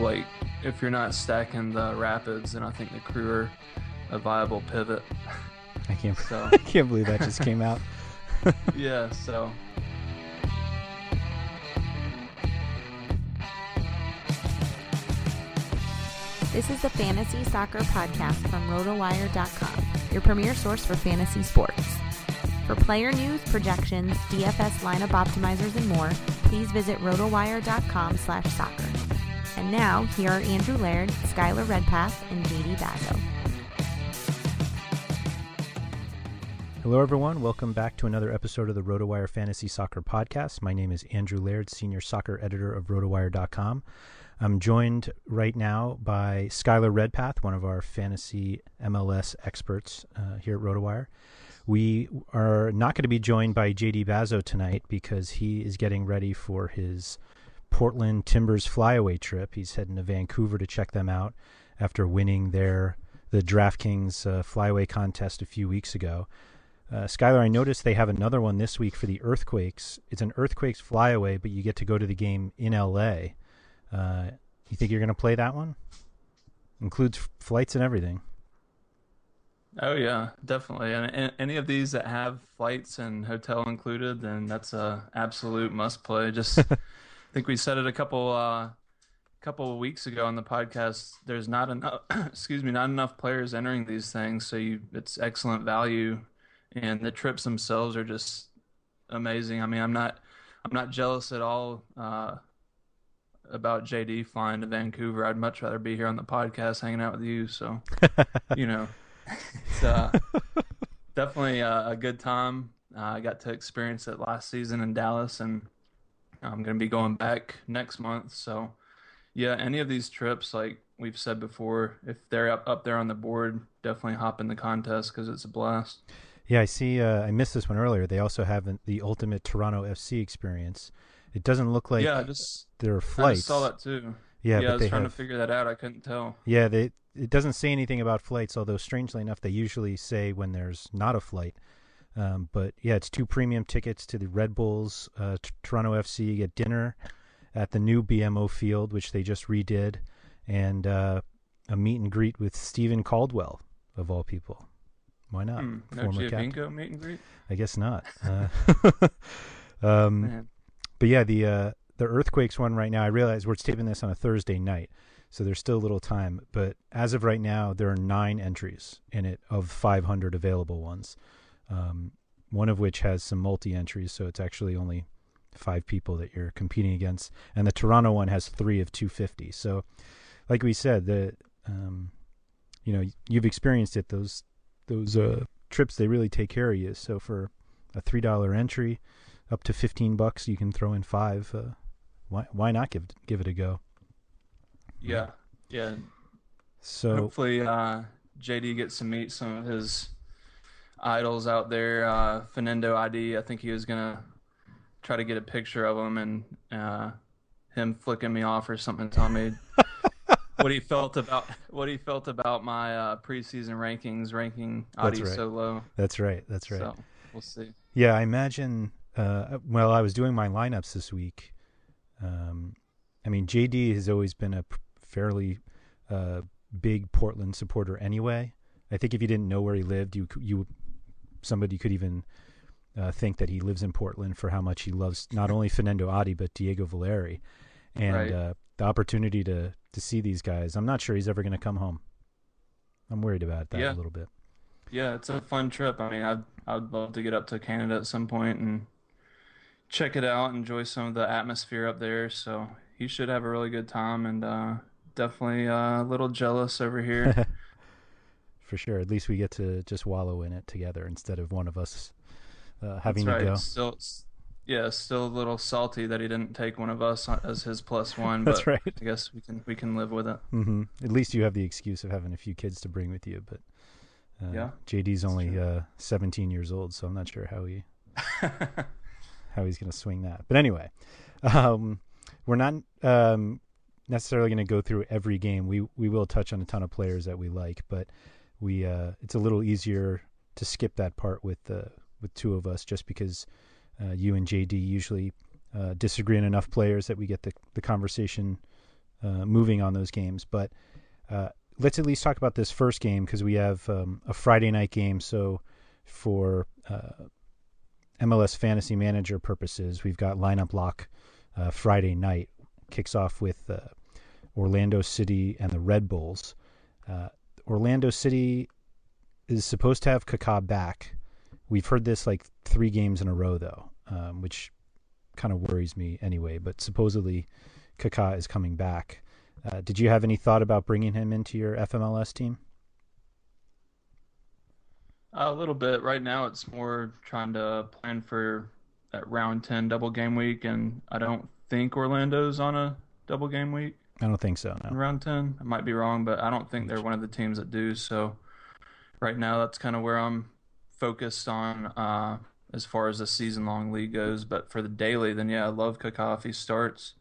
Like, if you're not stacking the rapids, then I think the crew are a viable pivot. I can't. So- I can't believe that just came out. yeah, so This is the Fantasy Soccer Podcast from RotoWire.com, your premier source for fantasy sports. For player news, projections, DFS lineup optimizers, and more, please visit RotoWire.com slash soccer. And now, here are Andrew Laird, Skylar Redpath, and JD Bazo. Hello, everyone. Welcome back to another episode of the RotoWire Fantasy Soccer Podcast. My name is Andrew Laird, senior soccer editor of RotoWire.com. I'm joined right now by Skylar Redpath, one of our fantasy MLS experts uh, here at RotoWire. We are not going to be joined by JD Bazo tonight because he is getting ready for his Portland Timbers flyaway trip. He's heading to Vancouver to check them out after winning their the DraftKings uh, flyaway contest a few weeks ago. Uh, Skylar, I noticed they have another one this week for the Earthquakes. It's an Earthquakes flyaway, but you get to go to the game in LA. Uh, you think you're going to play that one? Includes f- flights and everything. oh yeah, definitely. And, and any of these that have flights and hotel included, then that's a absolute must play. Just think we said it a couple uh couple of weeks ago on the podcast. There's not enough excuse me, not enough players entering these things, so you it's excellent value and the trips themselves are just amazing. I mean, I'm not I'm not jealous at all uh about JD flying to Vancouver. I'd much rather be here on the podcast hanging out with you. So, you know, it's uh, definitely a, a good time. Uh, I got to experience it last season in Dallas, and I'm going to be going back next month. So, yeah, any of these trips, like we've said before, if they're up, up there on the board, definitely hop in the contest because it's a blast. Yeah, I see. Uh, I missed this one earlier. They also have the ultimate Toronto FC experience. It doesn't look like yeah, I just there are I flights. just saw that too. Yeah, yeah, I was trying have, to figure that out. I couldn't tell. Yeah, they it doesn't say anything about flights, although strangely enough, they usually say when there's not a flight. Um, but yeah, it's two premium tickets to the Red Bulls uh, t- Toronto FC. You get dinner at the new BMO Field, which they just redid, and uh, a meet and greet with Steven Caldwell of all people. Why not? Hmm, no Former captain. meet and greet. I guess not. Uh, um, but yeah, the uh, the earthquakes one right now. I realize we're taping this on a Thursday night, so there's still a little time. But as of right now, there are nine entries in it of 500 available ones. Um, one of which has some multi entries, so it's actually only five people that you're competing against, and the Toronto one has three of 250. So, like we said, the um, you know you've experienced it. Those those uh, trips they really take care of you. So for a three dollar entry, up to fifteen bucks, you can throw in five. Uh, why why not give give it a go? Yeah, yeah. So Hopefully, uh, JD gets to meet some of his idols out there. Uh, Fernando Adi, I think he was gonna try to get a picture of him and uh, him flicking me off or something, telling me what he felt about what he felt about my uh, preseason rankings, ranking Adi right. so low. that's right. That's right. So we'll see. Yeah, I imagine. Uh, well, I was doing my lineups this week. Um, I mean, JD has always been a fairly uh, big Portland supporter anyway. I think if you didn't know where he lived, you you somebody could even uh, think that he lives in Portland for how much he loves not only Fernando Adi but Diego Valeri, and Right. uh, the opportunity to to see these guys. I'm not sure he's ever going to come home. I'm worried about that Yeah. a little bit. Yeah, it's a fun trip. I mean, I'd I'd love to get up to Canada at some point and check it out, enjoy some of the atmosphere up there. So he should have a really good time, and uh, definitely uh, a little jealous over here. For sure. At least we get to just wallow in it together instead of one of us uh, having That's to right. go. Still, yeah, still a little salty that he didn't take one of us as his plus one. That's but right. I guess we can we can live with it. hmm At least you have the excuse of having a few kids to bring with you. But uh, Yeah, JD's only uh, 17 years old, so I'm not sure how he how he's going to swing that. But anyway, um, we're not um, necessarily going to go through every game. We we will touch on a ton of players that we like, but we uh, it's a little easier to skip that part with uh, with two of us, just because uh, you and JD usually uh, disagree on enough players that we get the the conversation uh, moving on those games. But uh, let's at least talk about this first game because we have um, a Friday night game. So for MLS Fantasy Manager purposes, we've got lineup lock Friday night. Kicks off with Orlando City and the Red Bulls. Uh, Orlando City is supposed to have Kaká back. We've heard this like three games in a row, though, um, which kind of worries me anyway. But supposedly Kaká is coming back. Uh, did you have any thought about bringing him into your FMLS team? A little bit. Right now, it's more trying to plan for that round 10 double game week, and I don't think Orlando's on a double game week I don't think so. No. round 10. I might be wrong, but I don't think they're one of the teams that do. So right now, that's kind of where I'm focused on uh, as far as the season long league goes. But for the daily, then yeah, I love he starts.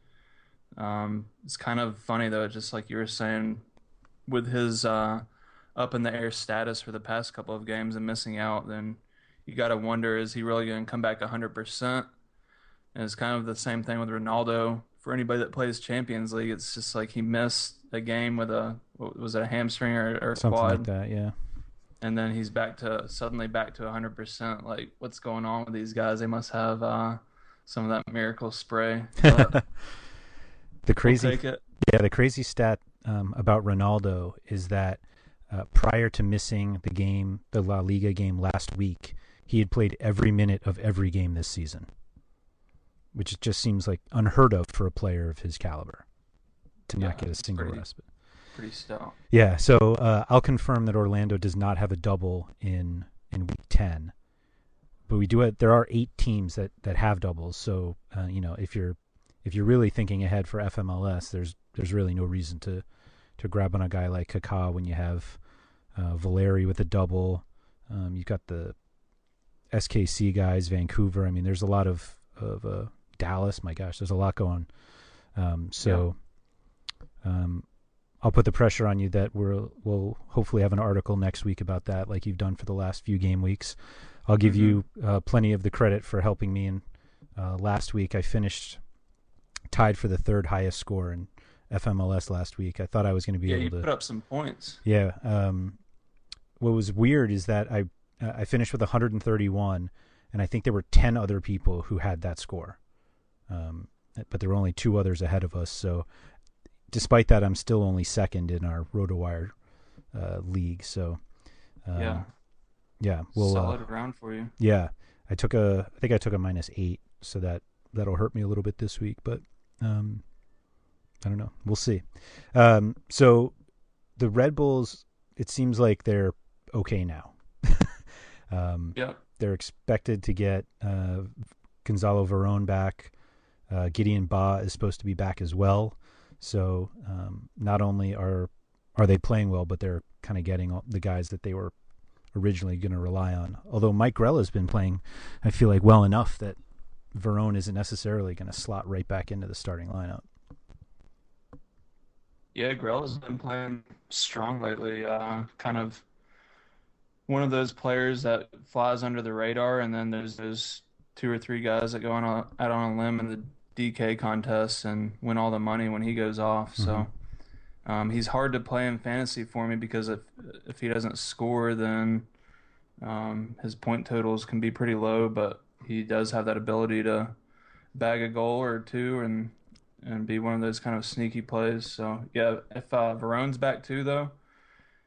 Um, it's kind of funny though, just like you were saying, with his uh, up in the air status for the past couple of games and missing out, then you got to wonder is he really going to come back 100%? And it's kind of the same thing with Ronaldo. For anybody that plays Champions League, it's just like he missed a game with a was it a hamstring or, or a Something quad, like that. Yeah. and then he's back to suddenly back to 100%. Like what's going on with these guys? They must have uh, some of that miracle spray. The we'll crazy. Yeah, the crazy stat um, about Ronaldo is that uh, prior to missing the game, the La Liga game last week, he had played every minute of every game this season, which just seems like unheard of for a player of his caliber to Yeah, not get a single pretty- respite. Pretty stout. Yeah, so uh, I'll confirm that Orlando does not have a double in in week ten, but we do it. There are eight teams that that have doubles. So uh, you know, if you're if you're really thinking ahead for FMLS, there's there's really no reason to to grab on a guy like Kaká when you have uh, Valeri with a double. Um, you've got the SKC guys, Vancouver. I mean, there's a lot of of uh, Dallas. My gosh, there's a lot going. Um, so. Um, I'll put the pressure on you that we'll we'll hopefully have an article next week about that, like you've done for the last few game weeks. I'll give Mhm. you uh, plenty of the credit for helping me. And uh, last week I finished tied for the third highest score in FMLS last week. I thought I was going to be Yeah, able put up some points. Yeah. Um, what was weird is that I uh, I finished with 131, and I think there were 10 other people who had that score. Um, but there were only two others ahead of us. So, despite that, I'm still only second in our RotoWire uh, league. So, um, yeah, yeah, we'll solid uh, round for you. Yeah, I took a, I think I took a minus eight, so that that'll hurt me a little bit this week. But um, I don't know. We'll see. Um, so the Red Bulls, it seems like they're okay now. um, yeah, they're expected to get uh, Gonzalo Veron back. Uh, Gideon Baah is supposed to be back as well. So um, not only are are they playing well, but they're kind of getting the guys that they were originally going to rely on. Although Mike Grella has been playing, I feel like well enough that Veron isn't necessarily going to slot right back into the starting lineup. Yeah, Grella's been playing strong lately. Uh, kind of one of those players that flies under the radar, and then there's those two or three guys that go on a, out on a limb in the DK contests and win all the money when he goes off. Mm-hmm. So um, he's hard to play in fantasy for me because if if he doesn't score, then um, his point totals can be pretty low. But he does have that ability to bag a goal or two and and be one of those kind of sneaky plays. So yeah, if uh, Veron's back too, though,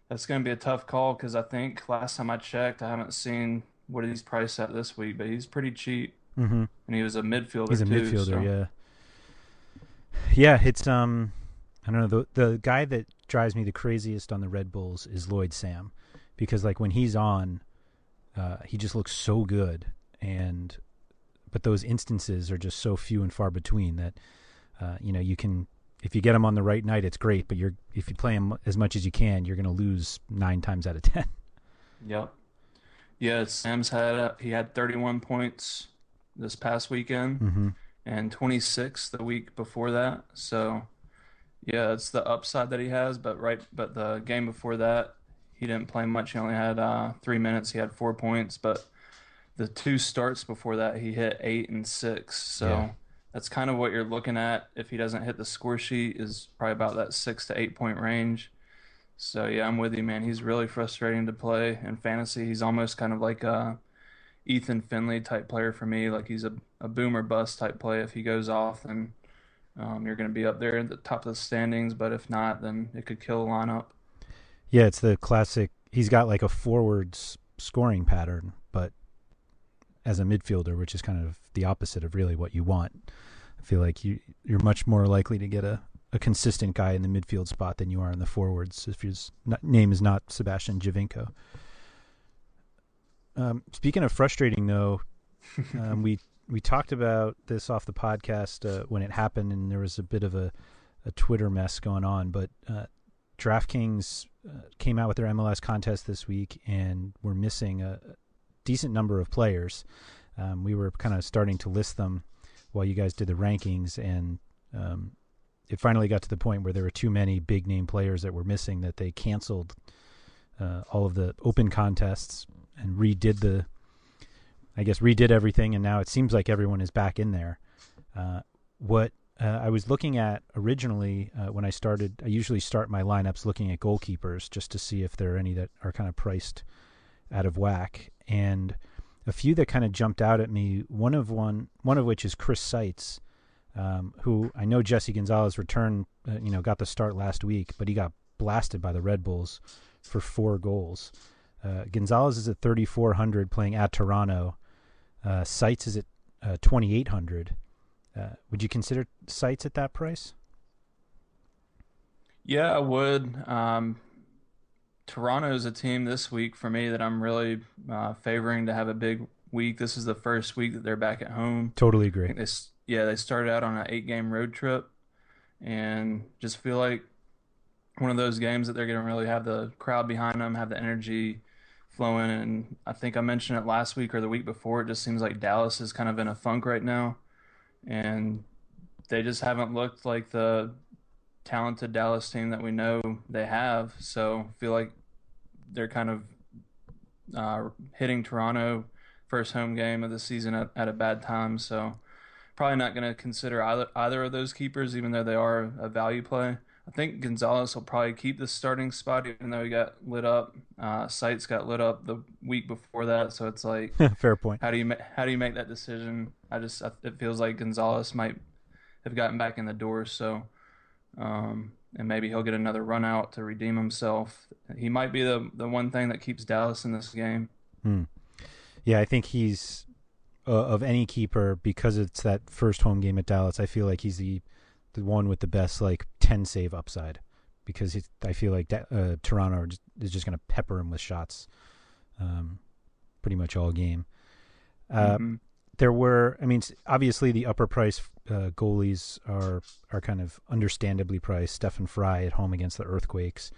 that's going to be a tough call because I think last time I checked, I haven't seen what he's priced at this week, but he's pretty cheap. Mm-hmm. And he was a midfielder. He's a too, midfielder, so. yeah. Yeah, it's um, I don't know the the guy that drives me the craziest on the Red Bulls is Lloyd Sam, because like when he's on, uh, he just looks so good, and but those instances are just so few and far between that uh, you know, you can if you get him on the right night, it's great. But you're if you play him as much as you can, you're going to lose nine times out of ten. Yep. Yeah, Sam's had uh, he had 31 points this past weekend mm-hmm. and 26 the week before that. So yeah, it's the upside that he has. But right, but the game before that, he didn't play much. He only had uh, three minutes. He had four points, but the two starts before that, he hit eight and six. So. Yeah that's kind of what you're looking at if he doesn't hit the score sheet is probably about that six to eight point range. So yeah, I'm with you, man. He's really frustrating to play in fantasy. He's almost kind of like a Ethan Finlay type player for me. Like he's a, a boomer bust type play. If he goes off, then um, you're going to be up there at the top of the standings. But if not, then it could kill a lineup. Yeah, it's the classic. He's got like a forwards scoring pattern, but as a midfielder, which is kind of the opposite of really what you want. I feel like you you're much more likely to get a, a consistent guy in the midfield spot than you are in the forwards if your name is not Sebastian Giovinco. Um, speaking of frustrating, though, um, we we talked about this off the podcast uh, when it happened, and there was a bit of a, a Twitter mess going on. But uh, DraftKings uh, came out with their MLS contest this week, and we're missing a decent number of players. Um, we were kind of starting to list them while you guys did the rankings, and um, it finally got to the point where there were too many big name players that were missing that they canceled uh, all of the open contests and redid the, I guess redid everything, and now it seems like everyone is back in there. Uh, what uh, I was looking at originally uh, when I started, I usually start my lineups looking at goalkeepers just to see if there are any that are kind of priced out of whack, and a few that kind of jumped out at me. One of one, one of which is Chris Seitz, um, who I know Jesse Gonzalez returned, uh, you know, got the start last week, but he got blasted by the Red Bulls for four goals. Uh, Gonzalez is at 3,400 playing at Toronto. Uh, Seitz is at uh, 2,800. Uh, would you consider Seitz at that price? Yeah, I would. Um, Toronto is a team this week for me that I'm really uh, favoring to have a big week. This is the first week that they're back at home. Totally agree. They, yeah, they started out on an eight game road trip and just feel like one of those games that they're going to really have the crowd behind them, have the energy flowing. And I think I mentioned it last week or the week before. It just seems like Dallas is kind of in a funk right now. And they just haven't looked like the talented Dallas team that we know they have. So I feel like they're kind of uh, hitting Toronto first home game of the season at, at a bad time. So probably not going to consider either either of those keepers, even though they are a value play. I think Gonzalez will probably keep the starting spot, even though he got lit up. Uh, Seitz got lit up the week before that, so it's like fair point. How do you ma- how do you make that decision? I just it feels like Gonzalez might have gotten back in the door, so um, and maybe he'll get another run out to redeem himself. He might be the the one thing that keeps Dallas in this game. Hmm. Yeah, I think he's uh, of any keeper because it's that first home game at Dallas. I feel like he's the the one with the best like ten save upside because I feel like uh, Toronto is just going to pepper him with shots, um, pretty much all game. Uh, mm-hmm. There were, I mean, obviously the upper price uh, goalies are are kind of understandably priced. Stefan Frei at home against the Earthquakes,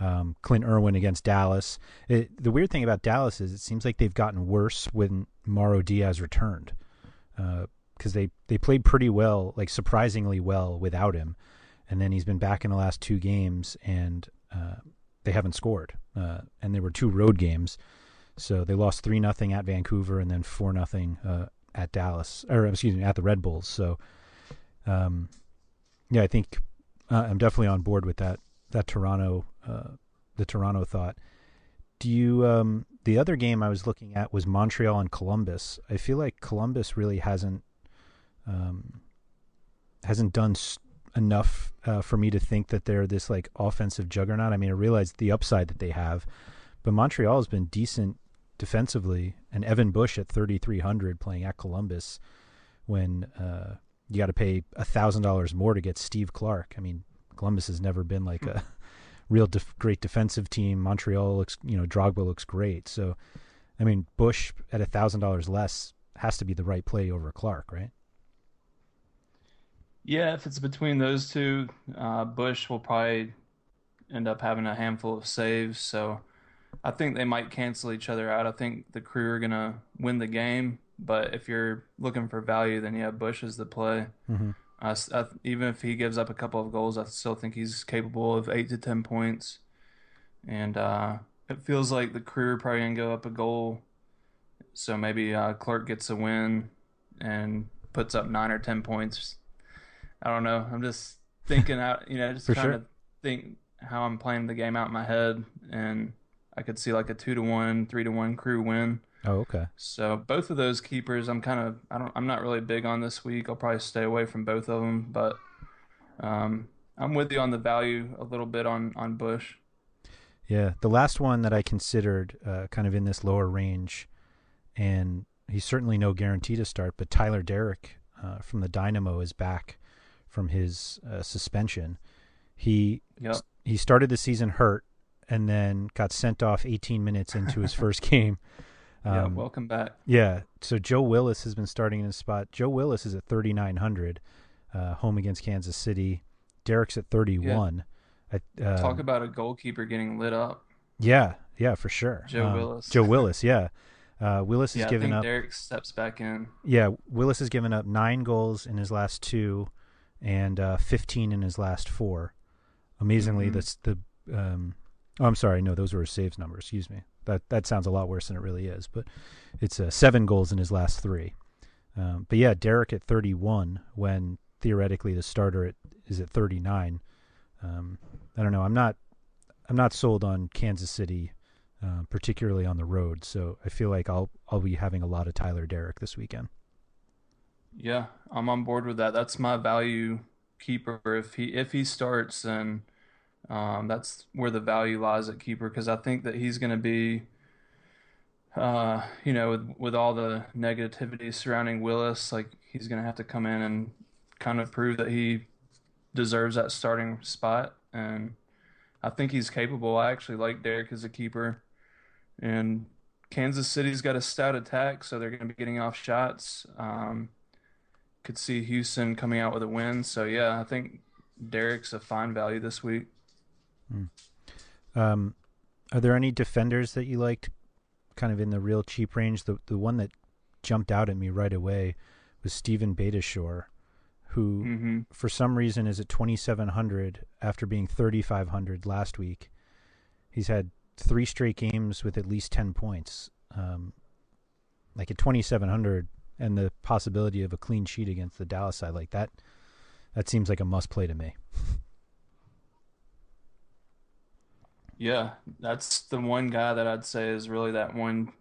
um, Clint Irwin against Dallas. It, the weird thing about Dallas is it seems like they've gotten worse when Mauro Diaz returned, because they they played pretty well, like surprisingly well without him, and then he's been back in the last two games and uh, they haven't scored, uh, and there were two road games. So they lost three nothing at Vancouver and then four nothing uh, at Dallas, or excuse me, at the Red Bulls. So, um, yeah, I think uh, I'm definitely on board with that. That Toronto, uh, the Toronto thought. Do you? Um, the other game I was looking at was Montreal and Columbus. I feel like Columbus really hasn't um, hasn't done enough uh, for me to think that they're this like offensive juggernaut. I mean, I realize the upside that they have, but Montreal has been decent defensively, and Evan Bush at 3,300 playing at Columbus when uh, you got to pay a thousand dollars more to get Steve Clark. I mean, Columbus has never been like a real def- great defensive team. Montreal looks, you know, Drogba looks great. So, I mean, Bush at a thousand dollars less has to be the right play over Clark, right? Yeah, if it's between those two, uh, Bush will probably end up having a handful of saves. So I think they might cancel each other out. I think the crew are gonna win the game, but if you're looking for value, then yeah, Bush is the play. Mm-hmm. Uh, I, even if he gives up a couple of goals, I still think he's capable of eight to ten points. And uh, it feels like the crew are probably gonna go up a goal, so maybe uh, Clark gets a win and puts up nine or ten points. I don't know. I'm just thinking out, you know, just trying sure. to think how I'm playing the game out in my head, and I could see like a two to one, three to one crew win. Oh, okay. So both of those keepers, I'm kind of I don't I'm not really big on this week. I'll probably stay away from both of them, but um, I'm with you on the value a little bit on on Bush. Yeah, the last one that I considered, uh, kind of in this lower range, and he's certainly no guarantee to start. But Tyler Deric uh, from the Dynamo is back from his uh, suspension. He yep. he started the season hurt and then got sent off 18 minutes into his first game. Um, yeah, welcome back. Yeah, so Joe Willis has been starting in his spot. Joe Willis is at 3,900, uh, home against Kansas City. Deric's at 31. Yeah. uh, Talk about a goalkeeper getting lit up. Yeah, yeah, for sure. Joe um, Willis. Joe Willis, yeah. Uh, Willis has yeah, given up. Deric steps back in. Yeah, Willis has given up nine goals in his last two, and uh, 15 in his last four. Amazingly, mm-hmm. that's the um, Oh, I'm sorry. No, those were his saves numbers. Excuse me. That that sounds a lot worse than it really is. But it's uh, seven goals in his last three. Um, but yeah, Deric at 31 when theoretically the starter at, is at 39. Um, I don't know. I'm not. I'm not sold on Kansas City, uh, particularly on the road. So I feel like I'll I'll be having a lot of Tyler Deric this weekend. Yeah, I'm on board with that. That's my value keeper. If he if he starts, then um, that's where the value lies at keeper because I think that he's going to be, uh, you know, with, with all the negativity surrounding Willis, like he's going to have to come in and kind of prove that he deserves that starting spot. And I think he's capable. I actually like Deric as a keeper. And Kansas City's got a stout attack, so they're going to be getting off shots. Um, could see Houston coming out with a win. So, yeah, I think Deric's a fine value this week. Mm. Um, are there any defenders that you liked, kind of in the real cheap range? The the one that jumped out at me right away was Steven Beitashour, who mm-hmm. for some reason is at twenty seven hundred after being thirty five hundred last week. He's had three straight games with at least ten points. Um, like at twenty seven hundred, and the possibility of a clean sheet against the Dallas side like that, that seems like a must play to me. Yeah, that's the one guy that I'd say is really that one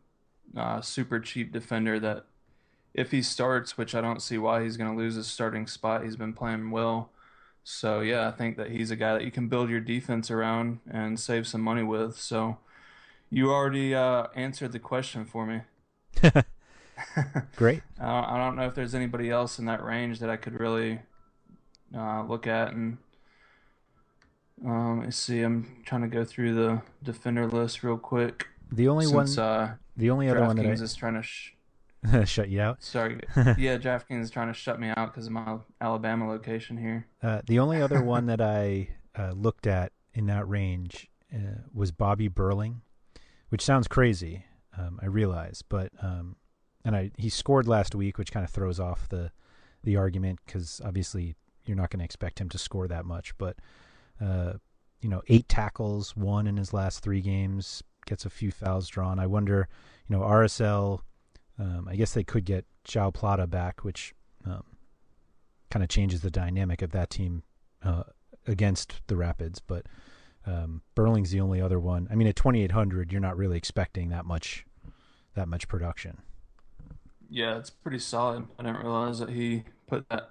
uh, super cheap defender that if he starts, which I don't see why he's going to lose his starting spot, he's been playing well. So yeah, I think that he's a guy that you can build your defense around and save some money with. So you already uh, answered the question for me. Great. I don't know if there's anybody else in that range that I could really uh, look at and um, let's see. I'm trying to go through the defender list real quick. The only since, one, uh, the only other one that I is trying to sh- shut you out. Sorry, yeah, DraftKings is trying to shut me out because of my Alabama location here. Uh, the only other one that I uh, looked at in that range uh, was Bobby Burling, which sounds crazy. Um, I realize, but um, and I he scored last week, which kind of throws off the the argument because obviously you're not going to expect him to score that much, but uh, you know, eight tackles, one in his last three games, gets a few fouls drawn. I wonder, you know, RSL. Um, I guess they could get Joao Plata back, which um, kind of changes the dynamic of that team uh, against the Rapids. But um, Burling's the only other one. I mean, at 2,800, you're not really expecting that much that much production. Yeah, it's pretty solid. I didn't realize that he put that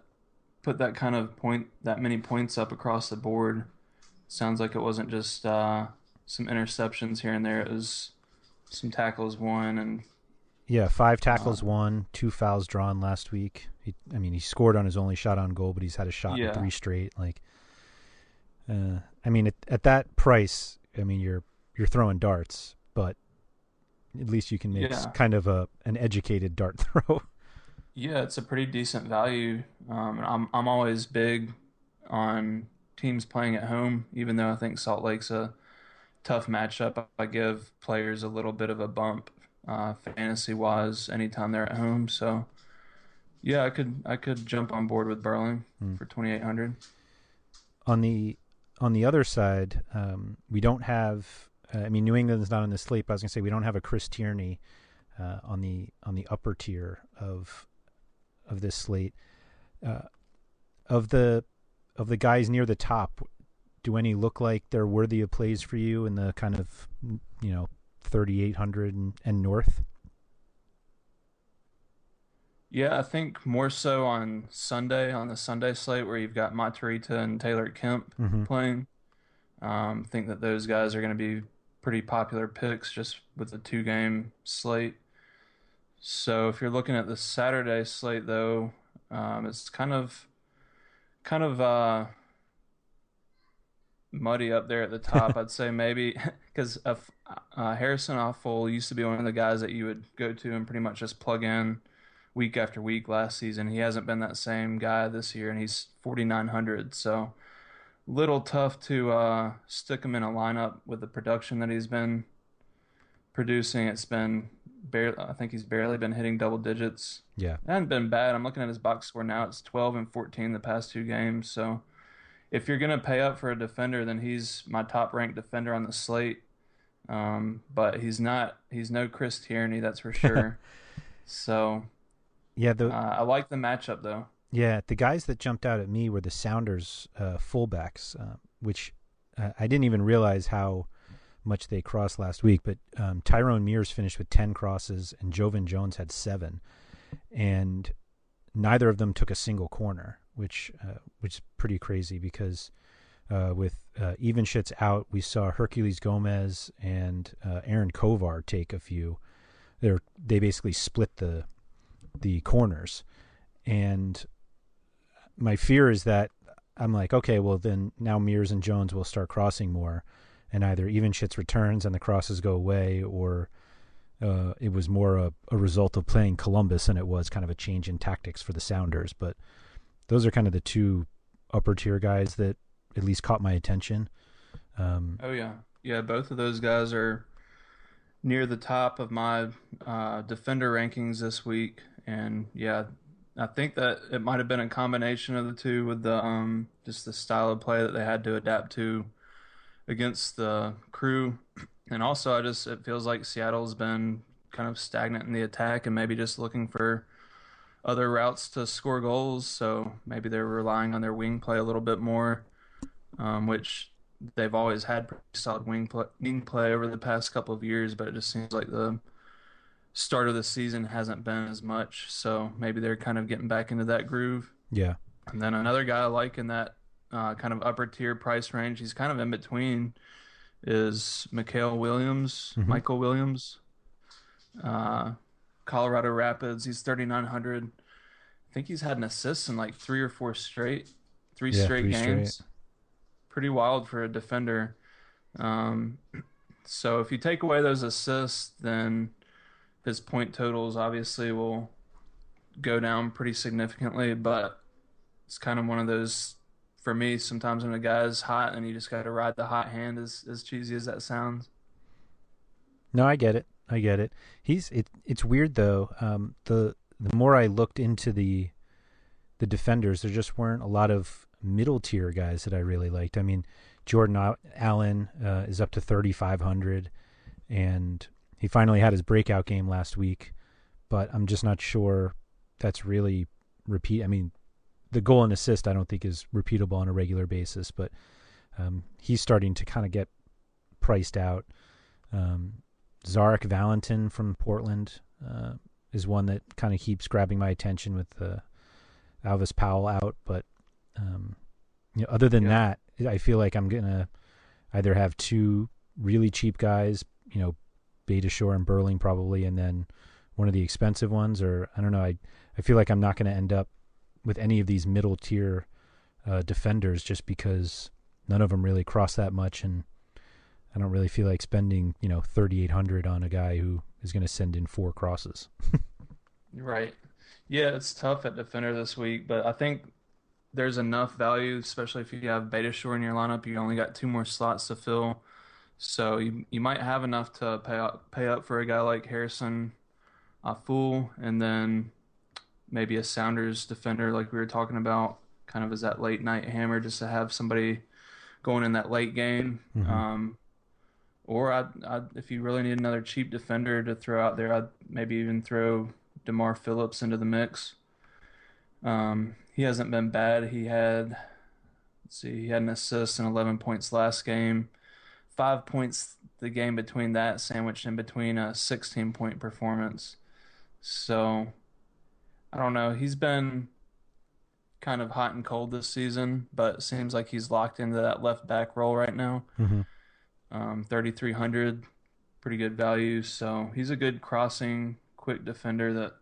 put that kind of point that many points up across the board sounds like it wasn't just uh, some interceptions here and there. It was some tackles won and yeah, five tackles uh, won, two fouls drawn last week. He, I mean, he scored on his only shot on goal, but he's had a shot yeah. in three straight. Like, uh, I mean, at, at that price, I mean, you're you're throwing darts, but at least you can make yeah. kind of a an educated dart throw. Yeah, it's a pretty decent value. Um, I'm I'm always big on teams playing at home, even though I think Salt Lake's a tough matchup. I give players a little bit of a bump, uh, fantasy wise, anytime they're at home. So, yeah, I could I could jump on board with Burling hmm. for twenty eight hundred. On the on the other side, um, we don't have. Uh, I mean, New England's not on the slate. But I was gonna say we don't have a Chris Tierney uh, on the on the upper tier of of this slate. Uh, of the of the guys near the top, do any look like they're worthy of plays for you in the kind of you know 3800 and, and north? Yeah, I think more so on Sunday on the Sunday slate where you've got Matarrita and Taylor Kemp mm-hmm. playing. Um, think that those guys are going to be pretty popular picks just with the two game slate. So if you're looking at the Saturday slate though, um, it's kind of kind of uh, muddy up there at the top. I'd say maybe because uh, Harrison Afful used to be one of the guys that you would go to and pretty much just plug in week after week last season. He hasn't been that same guy this year, and he's 4,900. So little tough to uh, stick him in a lineup with the production that he's been producing. It's been barely. I think he's barely been hitting double digits. Yeah, it hasn't been bad. I'm looking at his box score now. It's 12 and 14 the past two games. So if you're gonna pay up for a defender, then he's my top ranked defender on the slate. Um, but he's not. He's no Chris Tierney, that's for sure. so yeah, the, uh, I like the matchup though. Yeah, the guys that jumped out at me were the Sounders uh, fullbacks, uh, which uh, I didn't even realize how much they crossed last week, but um, Tyrone Mears finished with 10 crosses and Joevin Jones had seven. And neither of them took a single corner, which uh, which is pretty crazy because uh, with uh, Ivanschitz out, we saw Herculez Gomez and uh, Aaron Kovar take a few. They they basically split the the corners, and my fear is that I'm like, okay, well then now Mears and Jones will start crossing more, and either Ivanschitz returns and the crosses go away, or uh, it was more a, a, result of playing Columbus than it was kind of a change in tactics for the Sounders. But those are kind of the two upper tier guys that at least caught my attention. Um, oh yeah, yeah. Both of those guys are near the top of my uh, defender rankings this week, and yeah, I think that it might have been a combination of the two with the um just the style of play that they had to adapt to against the crew. And also, I just it feels like Seattle's been kind of stagnant in the attack and maybe just looking for other routes to score goals. So maybe they're relying on their wing play a little bit more, um, which they've always had pretty solid wing play, wing play over the past couple of years, but it just seems like the start of the season hasn't been as much. So maybe they're kind of getting back into that groove. Yeah. And then another guy I like in that uh, kind of upper tier price range, he's kind of in between, is Mekeil Williams, mm-hmm. Michael Williams, uh, Colorado Rapids. He's 3,900. I think he's had an assist in like three or four straight, three yeah, straight three games. Straight. Pretty wild for a defender. Um, so if you take away those assists, then his point totals obviously will go down pretty significantly. But it's kind of one of those for me. Sometimes when a guy's hot, and you just got to ride the hot hand, as as cheesy as that sounds. No, I get it. I get it. He's it. It's weird though. Um, the the more I looked into the the defenders, there just weren't a lot of middle tier guys that I really liked. I mean, Jordan Allen uh, is up to 3,500, and he finally had his breakout game last week, but I'm just not sure that's really repeat. I mean, the goal and assist I don't think is repeatable on a regular basis, but um, he's starting to kind of get priced out. Um, Zarek Valentin from Portland uh, is one that kind of keeps grabbing my attention with uh, Alvas Powell out, but um, you know, other than yeah. that, I feel like I'm gonna either have two really cheap guys, you know, Beitashour and Burling probably, and then one of the expensive ones, or I don't know. I I feel like I'm not going to end up with any of these middle tier uh, defenders just because none of them really cross that much, and I don't really feel like spending you know 3,800 on a guy who is going to send in four crosses. right. Yeah, it's tough at defender this week, but I think there's enough value, especially if you have Beitashour in your lineup. You only got two more slots to fill, so you you might have enough to pay up pay up for a guy like Harrison Afful, and then maybe a Sounders defender like we were talking about, kind of as that late night hammer, just to have somebody going in that late game. Mm-hmm. Um, or I'd, I'd, if you really need another cheap defender to throw out there, I'd maybe even throw Demar Phillips into the mix. Um, he hasn't been bad. He had, let's see, he had an assist and 11 points last game. Five points the game between that, sandwiched in between a 16 point performance. So I don't know. He's been kind of hot and cold this season, but it seems like he's locked into that left back role right now. Mm-hmm. Um, 3,300, pretty good value. So he's a good crossing, quick defender that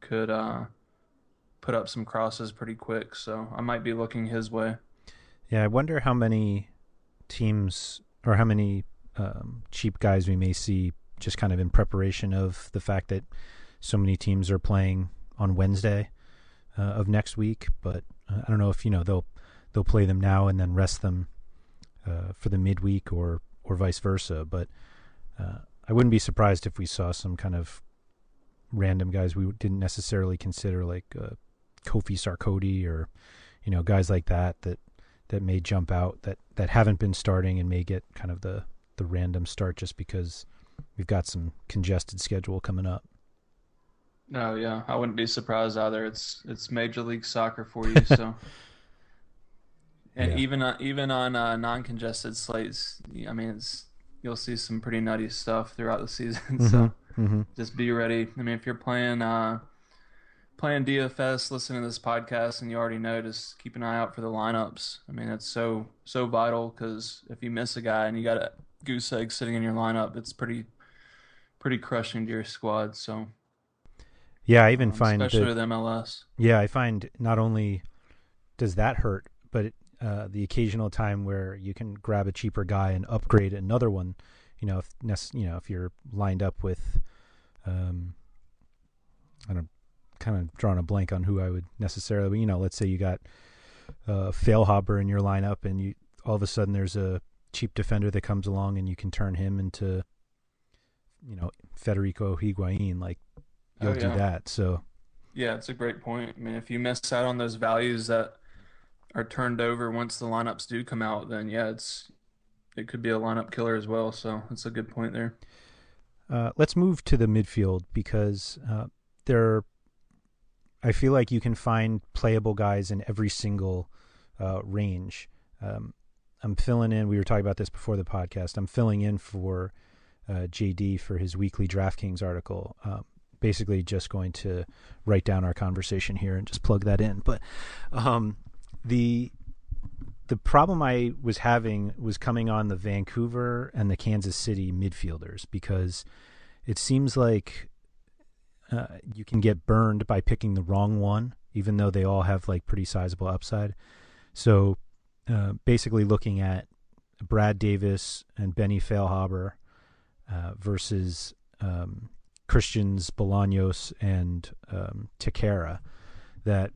could uh, put up some crosses pretty quick. So I might be looking his way. Yeah, I wonder how many teams or how many um, cheap guys we may see just kind of in preparation of the fact that so many teams are playing on Wednesday uh, of next week. But uh, I don't know if you know they'll they'll play them now and then rest them uh, for the midweek or or vice versa. But uh, I wouldn't be surprised if we saw some kind of random guys we didn't necessarily consider, like uh, Kofi Sarkodie or you know guys like that that that may jump out that that haven't been starting and may get kind of the the random start just because we've got some congested schedule coming up. No, yeah, I wouldn't be surprised either. It's it's Major League Soccer for you, so. and yeah. even uh, even on uh, non-congested slates, I mean, it's you'll see some pretty nutty stuff throughout the season. Mm-hmm. So mm-hmm. just be ready. I mean, if you're playing uh, playing DFS, listening to this podcast, and you already know, just keep an eye out for the lineups. I mean, it's so so vital because if you miss a guy and you got a goose egg sitting in your lineup, it's pretty pretty crushing to your squad. So yeah, I even um, find especially that, with MLS. Yeah, I find not only does that hurt, but uh, the occasional time where you can grab a cheaper guy and upgrade another one. You know, if you know if you're lined up with, um, I don't kind of drawing a blank on who I would necessarily. But, you know, let's say you got uh, Feilhaber in your lineup, and you all of a sudden there's a cheap defender that comes along, and you can turn him into, you know, Federico Higuain. Like you'll oh, yeah. do that. So yeah, it's a great point. I mean, if you miss out on those values that are turned over once the lineups do come out, then yeah, it's it could be a lineup killer as well. So that's a good point there. Uh, let's move to the midfield because uh, there, I feel like you can find playable guys in every single uh, range. Um, I'm filling in. We were talking about this before the podcast. I'm filling in for uh, JD for his weekly DraftKings article. Um, basically, just going to write down our conversation here and just plug that in. But um, the the problem I was having was coming on the Vancouver and the Kansas City midfielders because it seems like uh, you can get burned by picking the wrong one, even though they all have like pretty sizable upside. So uh, basically, looking at Brad Davis and Benny Feilhaber uh, versus um, Christians Bolaños and um, Techera, that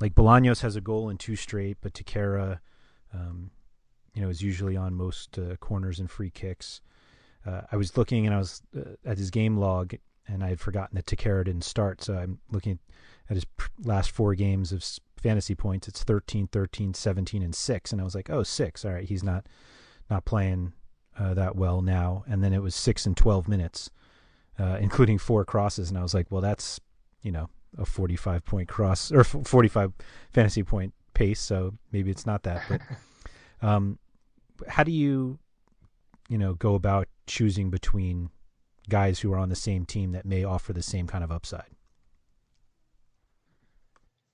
like Bolaños has a goal in two straight, but Techera, um, you know, is usually on most uh, corners and free kicks. Uh, I was looking and I was uh, at his game log, and I had forgotten that Techera didn't start. So I'm looking at his last four games of fantasy points. It's 13, 13, 17, and six. And I was like, oh, six. All right, he's not not playing uh, that well now. And then it was six and 12 minutes, uh, including four crosses. And I was like, well, that's you know a 45 point cross or 45 fantasy point pace. So maybe it's not that. But um, how do you you know go about choosing between guys who are on the same team that may offer the same kind of upside?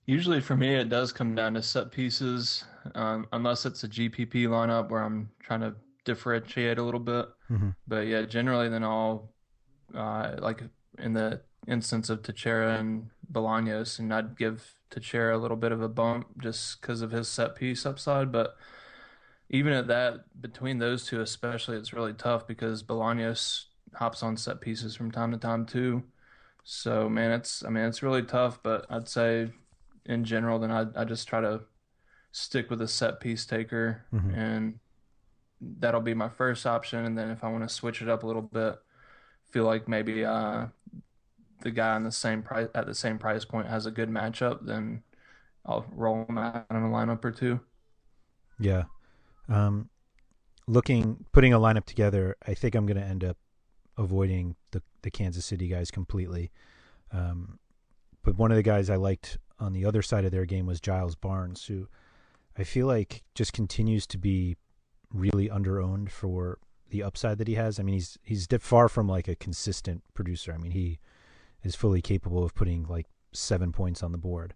Usually for me, it does come down to set pieces, um, unless it's a GPP lineup where I'm trying to differentiate a little bit. Mm-hmm. But yeah, generally, then I'll, uh, like in the instance of Techera and Bolaños, and I'd give Techera a little bit of a bump just because of his set piece upside. But even at that, between those two especially, it's really tough because Bolaños hops on set pieces from time to time too. So man, it's I mean it's really tough, but I'd say in general, then I I just try to stick with a set piece taker, mm-hmm. and that'll be my first option. And then if I want to switch it up a little bit, feel like maybe uh, the guy on the same price at the same price point has a good matchup, then I'll roll him out in a lineup or two. Yeah. Um, looking putting a lineup together, I think I'm going to end up avoiding the the Kansas City guys completely. Um, but one of the guys I liked on the other side of their game was Giles Barnes, who I feel like just continues to be really underowned for the upside that he has. I mean, he's he's far from like a consistent producer. I mean, he is fully capable of putting like seven points on the board.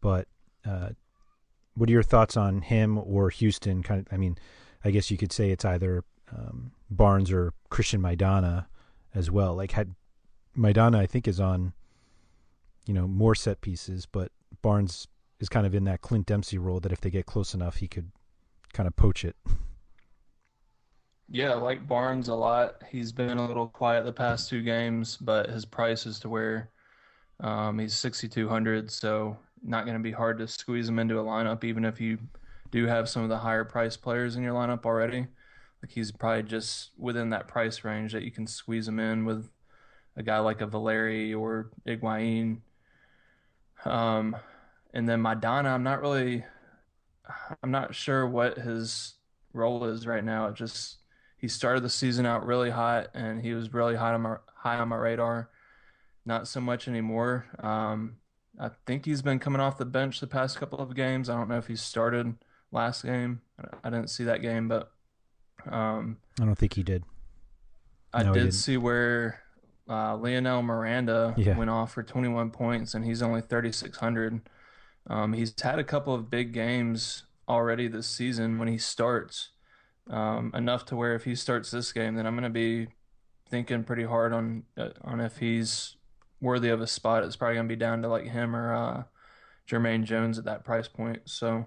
But uh, what are your thoughts on him or Houston? Kind of, I mean, I guess you could say it's either um, Barnes or Christian Maidana as well. Like had Maidana, I think, is on you know more set pieces, but Barnes is kind of in that Clint Dempsey role that if they get close enough, he could kind of poach it. Yeah, I like Barnes a lot. He's been a little quiet the past two games, but his price is to where um, he's 6,200, so not going to be hard to squeeze him into a lineup, even if you do have some of the higher price players in your lineup already. Like he's probably just within that price range that you can squeeze him in with a guy like a Valeri or Higuain. Um, and then Maidana, I'm not really, I'm not sure what his role is right now. It just he started the season out really hot, and he was really high on my high on my radar. Not so much anymore. Um, I think he's been coming off the bench the past couple of games. I don't know if he started last game. I didn't see that game, but um, I don't think he did. I no, did see where uh, Leonel Miranda yeah. went off for 21 points, and he's only 3,600. Um, he's had a couple of big games already this season when he starts, um, enough to where if he starts this game, then I'm going to be thinking pretty hard on uh, on if he's worthy of a spot. It's probably going to be down to like him or uh, Jermaine Jones at that price point. So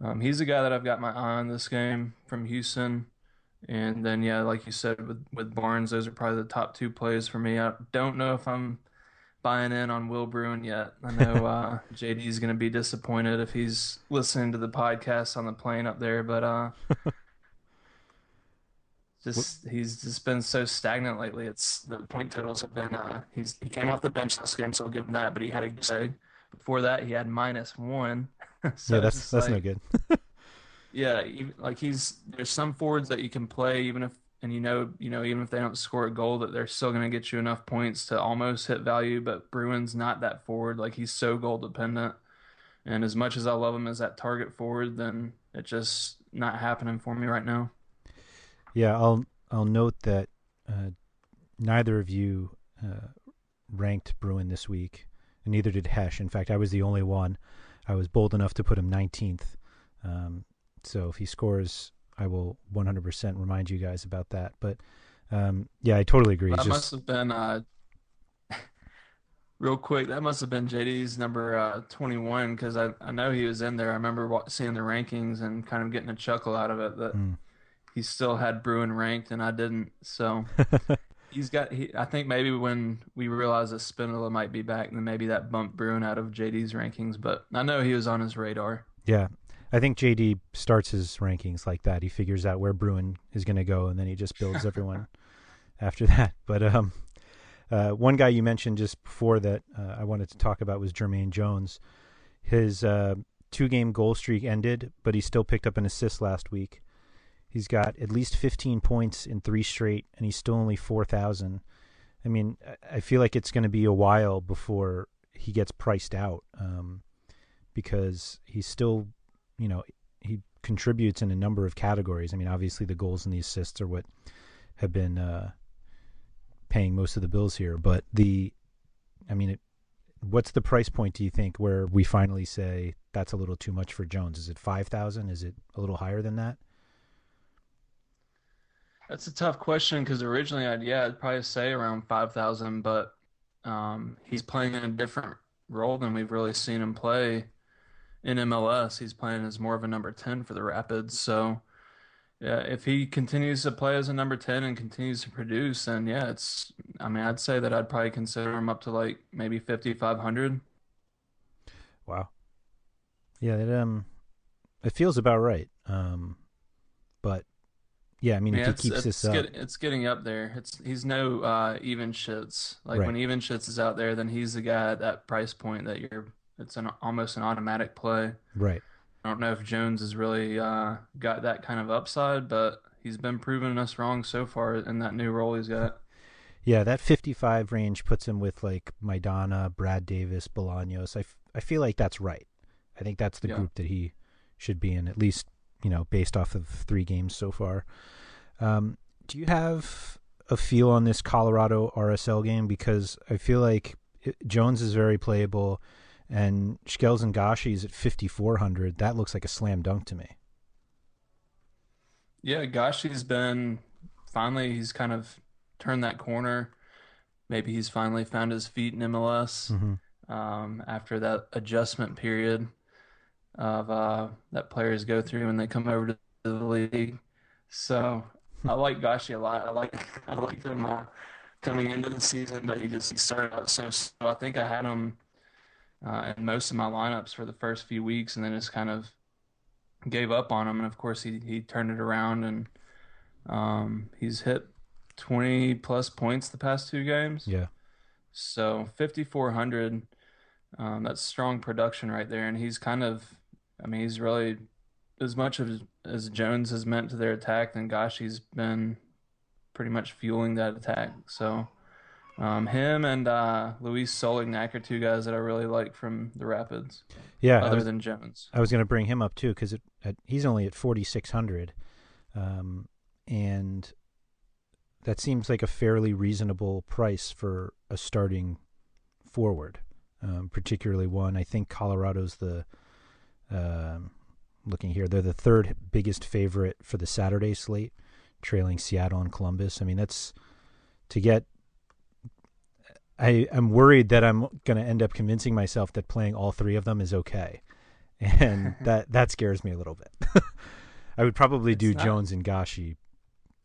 um, he's a guy that I've got my eye on this game from Houston. And then, yeah, like you said, with, with Barnes, those are probably the top two plays for me. I don't know if I'm buying in on Will Bruin yet. I know uh, JD is going to be disappointed if he's listening to the podcast on the plane up there, but uh, just he's just been so stagnant lately. It's the point totals have been. Uh, he's he came off the bench this game, so I'll give him that. But he had a say before that he had minus one. so yeah, that's that's like, no good. yeah, even, like he's there's some forwards that you can play even if and you know you know even if they don't score a goal that they're still going to get you enough points to almost hit value. But Bruin's not that forward. Like he's so goal dependent. And as much as I love him as that target forward, then it's just not happening for me right now. Yeah, I'll I'll note that uh, neither of you uh, ranked Bruin this week, and neither did Hesh. In fact, I was the only one. I was bold enough to put him 19th. Um, so if he scores, I will 100% remind you guys about that. But um, yeah, I totally agree. That just... must have been uh, real quick. That must have been JD's number uh, 21 because I, I know he was in there. I remember seeing the rankings and kind of getting a chuckle out of it that mm. he still had Bruin ranked and I didn't. So he's got. He, I think maybe when we realized that Spinola might be back, then maybe that bumped Bruin out of JD's rankings. But I know he was on his radar. Yeah, I think JD starts his rankings like that. He figures out where Bruin is going to go, and then he just builds everyone after that. But um, uh, one guy you mentioned just before that uh, I wanted to talk about was Jermaine Jones. His uh, two-game goal streak ended, but he still picked up an assist last week. He's got at least 15 points in three straight, and he's still only 4,000. I mean, I feel like it's going to be a while before he gets priced out um, because he's still you know, he contributes in a number of categories. I mean, obviously the goals and the assists are what have been uh, paying most of the bills here. But the, I mean, it, what's the price point? Do you think where we finally say that's a little too much for Jones? Is it five thousand? Is it a little higher than that? That's a tough question because originally I'd yeah I'd probably say around five thousand, but um, he's playing in a different role than we've really seen him play in MLS. He's playing as more of a number 10 for the Rapids. So, yeah, if he continues to play as a number 10 and continues to produce, then yeah, it's, I mean, I'd say that I'd probably consider him up to like maybe 5,500. Wow. Yeah, it, um, it feels about right. Um, but yeah, I mean, yeah, if he keeps this up, get, it's getting up there. It's he's no uh, Ivanschitz. Like right. when Ivanschitz is out there, then he's the guy at that price point that you're it's an almost an automatic play. Right. I don't know if Jones has really uh, got that kind of upside, but he's been proving us wrong so far in that new role he's got. Yeah, that 55 range puts him with like Maidana, Brad Davis, Bolaños. I, f- I feel like that's right. I think that's the yeah. group that he should be in, at least, you know, based off of three games so far. Um, do you have a feel on this Colorado RSL game? Because I feel like it, Jones is very playable and Schelz and Gashi is at 5400 that looks like a slam dunk to me yeah gashi's been finally he's kind of turned that corner maybe he's finally found his feet in mls mm-hmm. um, after that adjustment period of uh, that players go through when they come over to the league so i like gashi a lot i like i like him uh, coming into the season but he just he started out so so i think i had him uh, in most of my lineups for the first few weeks, and then just kind of gave up on him. And of course, he he turned it around, and um, he's hit 20 plus points the past two games. Yeah. So 5400, um, that's strong production right there, and he's kind of, I mean, he's really as much as as Jones has meant to their attack, then Gashi, he's been pretty much fueling that attack. So um, him and uh, Luis Solignac are two guys that I really like from the Rapids. Yeah, other was, than Jones. I was going to bring him up too because he's only at forty six hundred, um, and that seems like a fairly reasonable price for a starting forward, um, particularly one. I think Colorado's the um, looking here; they're the third biggest favorite for the Saturday slate, trailing Seattle and Columbus. I mean, that's to get I am worried that I'm going to end up convincing myself that playing all three of them is okay, and that that scares me a little bit. I would probably it's do not, Jones and Gashi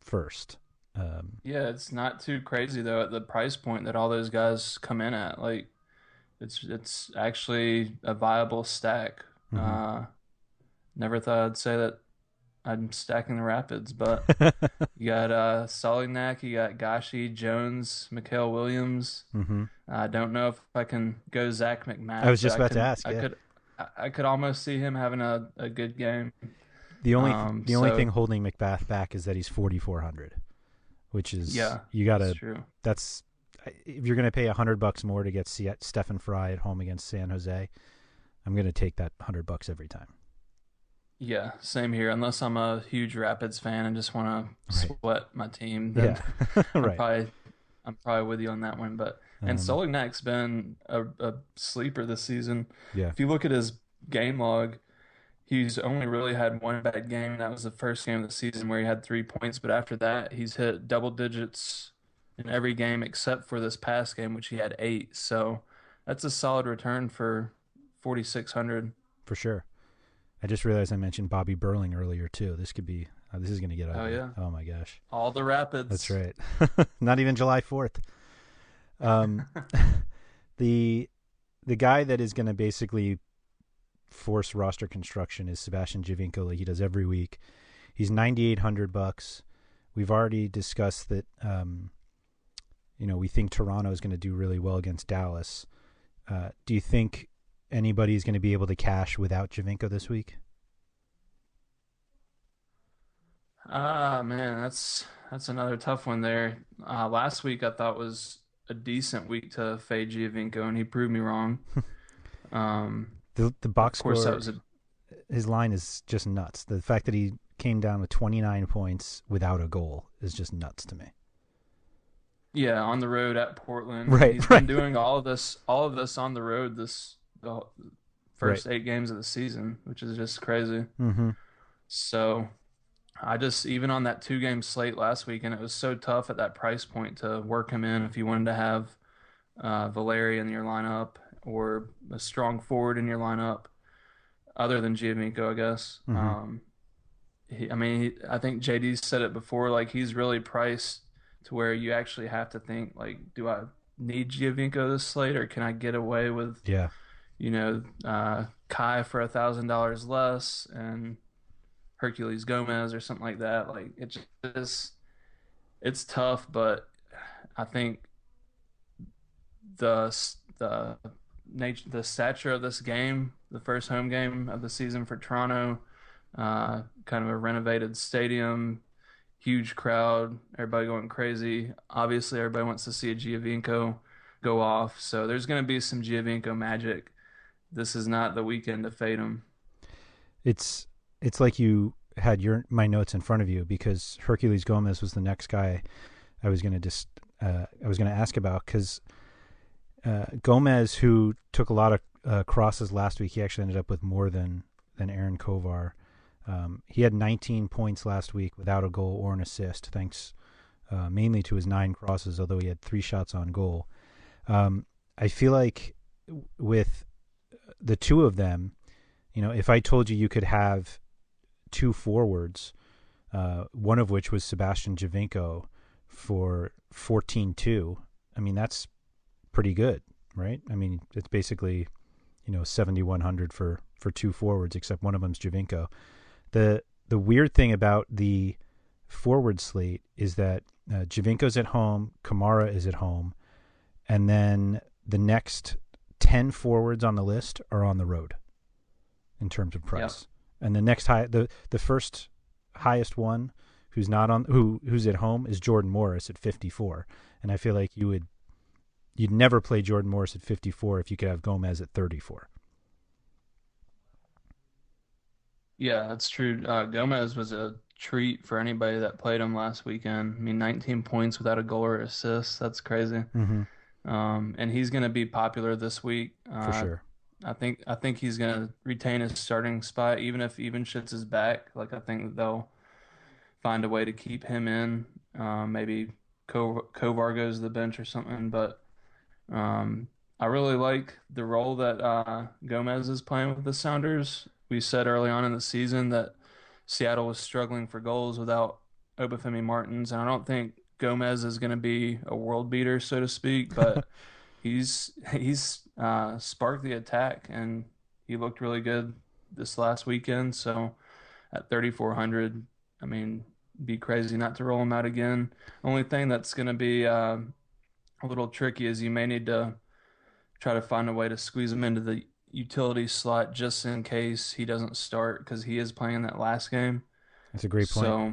first. Um, yeah, it's not too crazy though at the price point that all those guys come in at. Like, it's it's actually a viable stack. Mm-hmm. Uh, never thought I'd say that I'm stacking the Rapids, but you got uh, Solignac, you got Gashi, Jones, Mekeil Williams. Mm-hmm. I don't know if I can go Zach MacMath. I was just about could, to ask. I yeah. could, I could almost see him having a, a good game. The only um, the so, only thing holding MacMath back is that he's 4400, which is yeah, you gotta. That's, true. that's if you're gonna pay a hundred bucks more to get Stefan Frei at home against San Jose, I'm gonna take that hundred bucks every time. Yeah, same here. Unless I'm a huge Rapids fan and just want to Right. sweat my team, then Yeah, I'm right. probably I'm probably with you on that one. But and Um, Solignac's been a, a sleeper this season. Yeah, If you look at his game log, he's only really had one bad game. That was the first game of the season where he had three points. But after that, he's hit double digits in every game except for this past game, which he had eight. So that's a solid return for 4,600. for sure. I just realized I mentioned Bobby Burling earlier too. This could be. Uh, this is going to get ugly. yeah. Oh my gosh. All the Rapids. That's right. Not even July fourth. Um, the the guy that is going to basically force roster construction is Sebastian Giovinco, like he does every week. He's ninety eight hundred bucks. We've already discussed that. Um, you know, we think Toronto is going to do really well against Dallas. Uh, do you think anybody's going to be able to cash without Giovinco this week? Ah man, that's that's another tough one there. Uh, last week I thought was a decent week to fade Giovinco, and he proved me wrong. um, The the box score, a his line is just nuts. The fact that he came down with 29 points without a goal is just nuts to me. yeah on the road at Portland. Right, He's right. been doing all of this, all of this on the road this the first eight games of the season, which is just crazy. Mm-hmm. So I just even on that two game slate last week, and it was so tough at that price point to work him in if you wanted to have uh, Valeri in your lineup or a strong forward in your lineup, other than Giovinco, I guess. Mhm. Um, he, I mean, he, I think JD said it before. Like he's really priced to where you actually have to think like, do I need Giovinco this slate, or can I get away with Yeah. You know, uh, Kai for a thousand dollars less and Herculez Gomez or something like that. Like it just, it's tough, but I think the the nature, the stature of this game, the first home game of the season for Toronto, uh, kind of a renovated stadium, huge crowd, everybody going crazy. Obviously, everybody wants to see a Giovinco go off, so there's going to be some Giovinco magic this is not the weekend to fade him. It's it's like you had your my notes in front of you because Herculez Gomez was the next guy I was going to just uh, I was going to ask about because uh, Gomez, who took a lot of uh, crosses last week, he actually ended up with more than than Aaron Kovar. Um, he had 19 points last week without a goal or an assist, thanks uh, mainly to his nine crosses, although he had three shots on goal. Um, I feel like with the two of them, you know, if I told you you could have two forwards, uh, one of which was Sebastian Giovinco for 14-2, I mean, that's pretty good, right? I mean, it's basically, you know, 7100 for for two forwards except one of them's Giovinco. The the weird thing about the forward slate is that uh, Giovinco's at home, Kamara is at home, and then the next 10 forwards on the list are on the road in terms of price. And the next high the the first highest one who's not on who who's at home is Jordan Morris at 54. And I feel like you would you'd never play Jordan Morris at 54 if you could have Gomez at 34. Yeah, that's true. Uh, Gomez was a treat for anybody that played him last weekend. I mean, 19 points without a goal or assist. That's crazy. Mhm. Um, and he's going to be popular this week. For Uh, sure. I think I think he's going to retain his starting spot even if Ivanschitz is back. Like I think they'll find a way to keep him in. Um, maybe Co- Kovar goes to the bench or something. But um, I really like the role that uh, Gomez is playing with the Sounders. We said early on in the season that Seattle was struggling for goals without Obafemi Martins, and I don't think Gomez is going to be a world beater, so to speak, but he's he's uh, sparked the attack, and he looked really good this last weekend. So at 3,400, I mean, be crazy not to roll him out again. Only thing that's going to be uh, a little tricky is you may need to try to find a way to squeeze him into the utility slot just in case he doesn't start because he is playing that last game. That's a great point. So,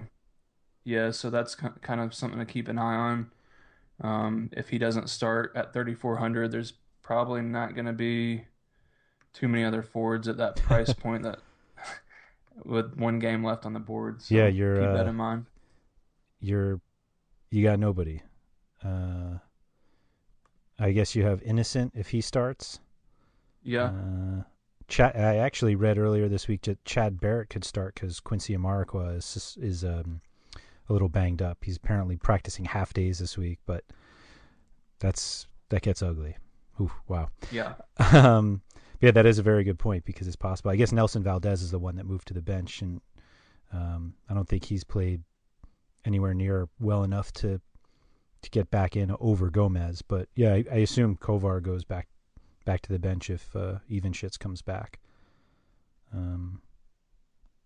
yeah, so that's kind of something to keep an eye on. Um, if he doesn't start at 3,400, there's probably not going to be too many other forwards at that price point that with one game left on the board. So Yeah, you're, keep that uh, in mind. You're you got nobody. Uh, I guess you have Innocent if he starts. Yeah, Uh, Chad, I actually read earlier this week that Chad Barrett could start because Quincy Amarikwa is is um, a little banged up. He's apparently practicing half days this week, but that's that gets ugly. Ooh, wow. yeah, um, yeah, that is a very good point because it's possible. I guess Nelson Valdez is the one that moved to the bench, and um, I don't think he's played anywhere near well enough to to get back in over Gomez. But yeah, I, I assume Kovar goes back back to the bench if uh, Ivanschitz comes back. Um,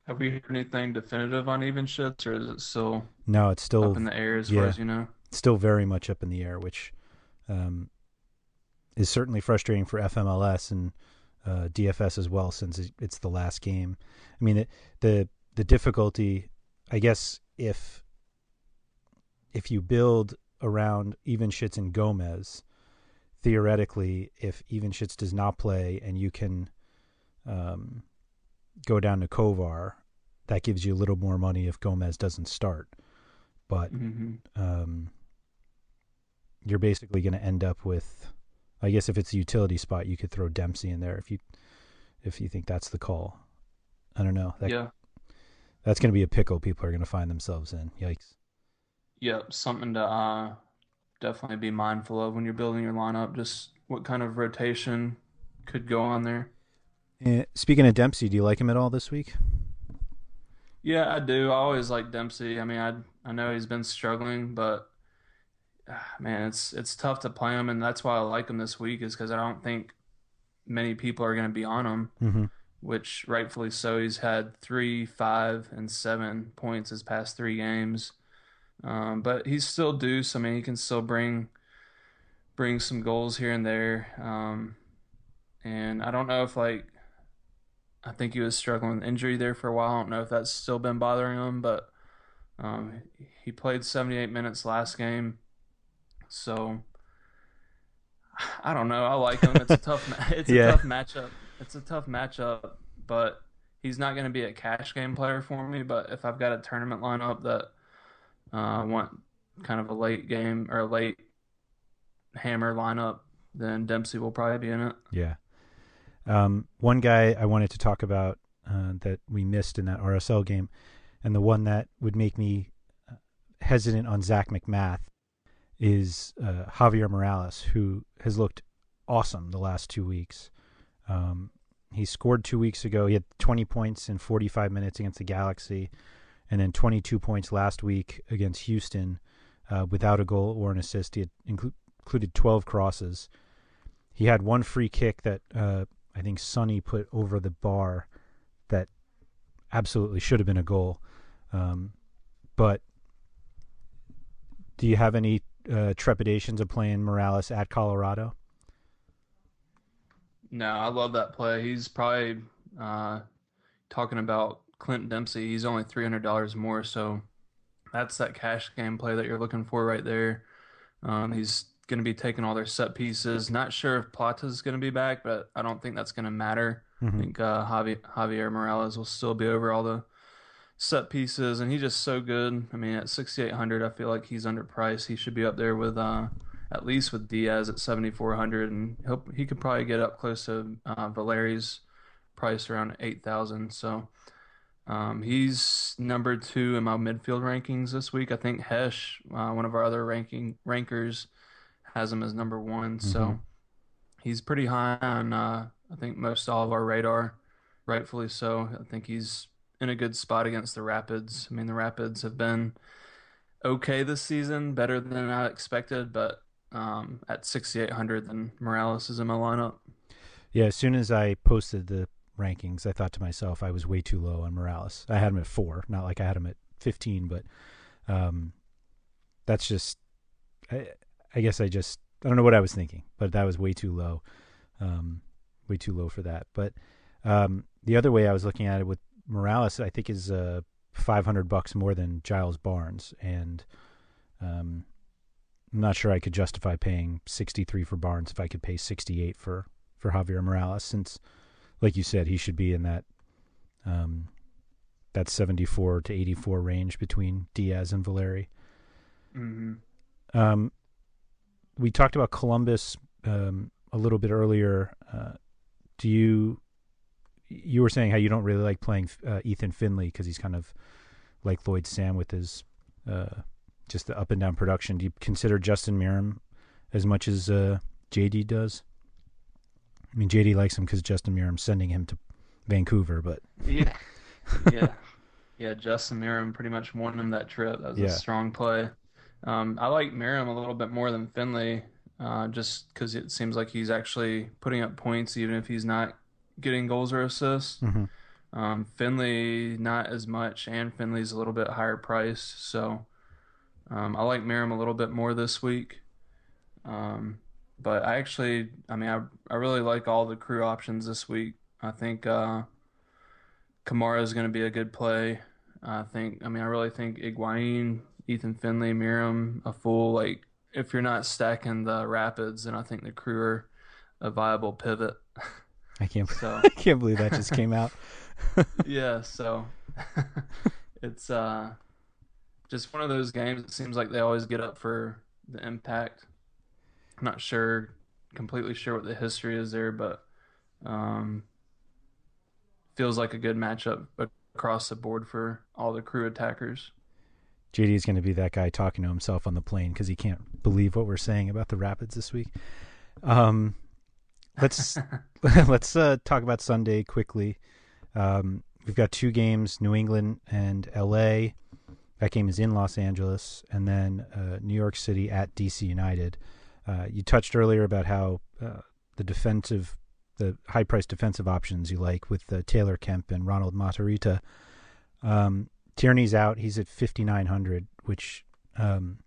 Have we heard anything definitive on Ivanschitz, or is it still no, it's still up in the air as yeah. far as you know? still very much up in the air, which um, is certainly frustrating for FMLS and uh, DFS as well, since it's the last game. I mean, it, the the difficulty, I guess, if if you build around Ivanschitz and Gomez, theoretically, if Ivanschitz does not play and you can um, go down to Kovar, that gives you a little more money if Gomez doesn't start. But hmm um, you're basically going to end up with, I guess, if it's a utility spot, you could throw Dempsey in there if you if you think that's the call. I don't know. That, Yeah, that's going to be a pickle people are going to find themselves in. Yikes. yeah, something to uh, definitely be mindful of when you're building your lineup. Just what kind of rotation could go on there. Eh, speaking of Dempsey, do you like him at all this week? Yeah, I do. I always like Dempsey. I mean, I I know he's been struggling, but ah, man, it's it's tough to play him, and that's why I like him this week is because I don't think many people are going to be on him, Mm-hmm. which rightfully so. He's had three, five, and seven points his past three games, um, but he's still deuce. I mean, he can still bring bring some goals here and there, um, and I don't know if like I think he was struggling with injury there for a while. I don't know if that's still been bothering him, but um, he played 78 minutes last game. So I don't know. I like him. It's a tough. It's a Yeah. tough matchup. It's a tough matchup, but he's not going to be a cash game player for me. But if I've got a tournament lineup that uh, I want kind of a late game or a late hammer lineup, then Dempsey will probably be in it. Yeah. Um, one guy I wanted to talk about uh, that we missed in that RSL game, and the one that would make me uh, hesitant on Zach MacMath is uh, Javier Morales, who has looked awesome the last two weeks. Um, he scored two weeks ago. He had 20 points in 45 minutes against the Galaxy, and then 22 points last week against Houston uh, without a goal or an assist. He had inclu- included 12 crosses. He had one free kick that uh, I think Sonny put over the bar that absolutely should have been a goal. Um, but do you have any uh, trepidations of playing Morales at Colorado? No, I love that play. He's probably uh, talking about Clint Dempsey. He's only three hundred dollars more, so that's that cash game play that you're looking for right there. Um, he's going to be taking all their set pieces. Not sure if Plata's going to be back, but I don't think that's going to matter. I Mhm. think uh, Javi, Javier Morales will still be over all the set pieces, and he's just so good. I mean, at 6,800, I feel like he's underpriced. He should be up there with uh, at least with Diaz at 7,400, and he'll, he could probably get up close to uh, Valeri's price around 8,000. So um, he's number two in my midfield rankings this week. I think Hesh, uh, one of our other ranking rankers, has him as number one. So Mhm. he's pretty high on uh, I think most all of our radar, rightfully so. I think he's in a good spot against the Rapids. I mean, the Rapids have been okay this season, better than I expected, but um, at 6,800, then Morales is in my lineup. Yeah, as soon as I posted the rankings, I thought to myself I was way too low on Morales. I had him at four, not like I had him at fifteen, but um, that's just. I, I guess I just I don't know what I was thinking, but that was way too low, um, way too low for that. But um, the other way I was looking at it with Morales, I think is uh, five hundred bucks more than Giles Barnes, and um, I'm not sure I could justify paying sixty three for Barnes if I could pay sixty eight for for Javier Morales, since, like you said, he should be in that um, that 74 to 84 range between Diaz and Valeri. Mm-hmm. Um, we talked about Columbus um, a little bit earlier. Uh, do you you were saying how you don't really like playing uh, Ethan Finlay because he's kind of like Lloyd Sam with his uh, just the up and down production. Do you consider Justin Meram as much as uh, JD does? I mean, JD likes him because Justin Meram's sending him to Vancouver, but yeah, yeah, yeah. Justin Meram pretty much won him that trip. That was Yeah. a strong play. Um, I like Meram a little bit more than Finlay, uh, just because it seems like he's actually putting up points, even if he's not getting goals or assists. Mhm. Um, Finlay not as much, and Finlay's a little bit higher price, so um, I like Meram a little bit more this week. Um, but I actually, I mean, I I really like all the crew options this week. I think uh, Kamara is going to be a good play. I think, I mean, I really think Higuain, Ethan Finlay, Meram, a full like. If you're not stacking the Rapids, then I think the crew are a viable pivot. I can't So I can't believe that just came out. yeah, so it's uh just one of those games. It seems like they always get up for the impact. I'm not sure, completely sure what the history is there, but um, feels like a good matchup across the board for all the crew attackers. JD is going to be that guy talking to himself on the plane because he can't believe what we're saying about the Rapids this week. Um, let's let's uh, talk about Sunday quickly. Um, we've got two games: New England and L.A. That game is in Los Angeles, and then uh, New York City at DC United. Uh, you touched earlier about how uh, the defensive, the high-priced defensive options you like with uh, Taylor Kemp and Ronald Matarrita. Um, Tierney's out; he's at fifty nine hundred, which um,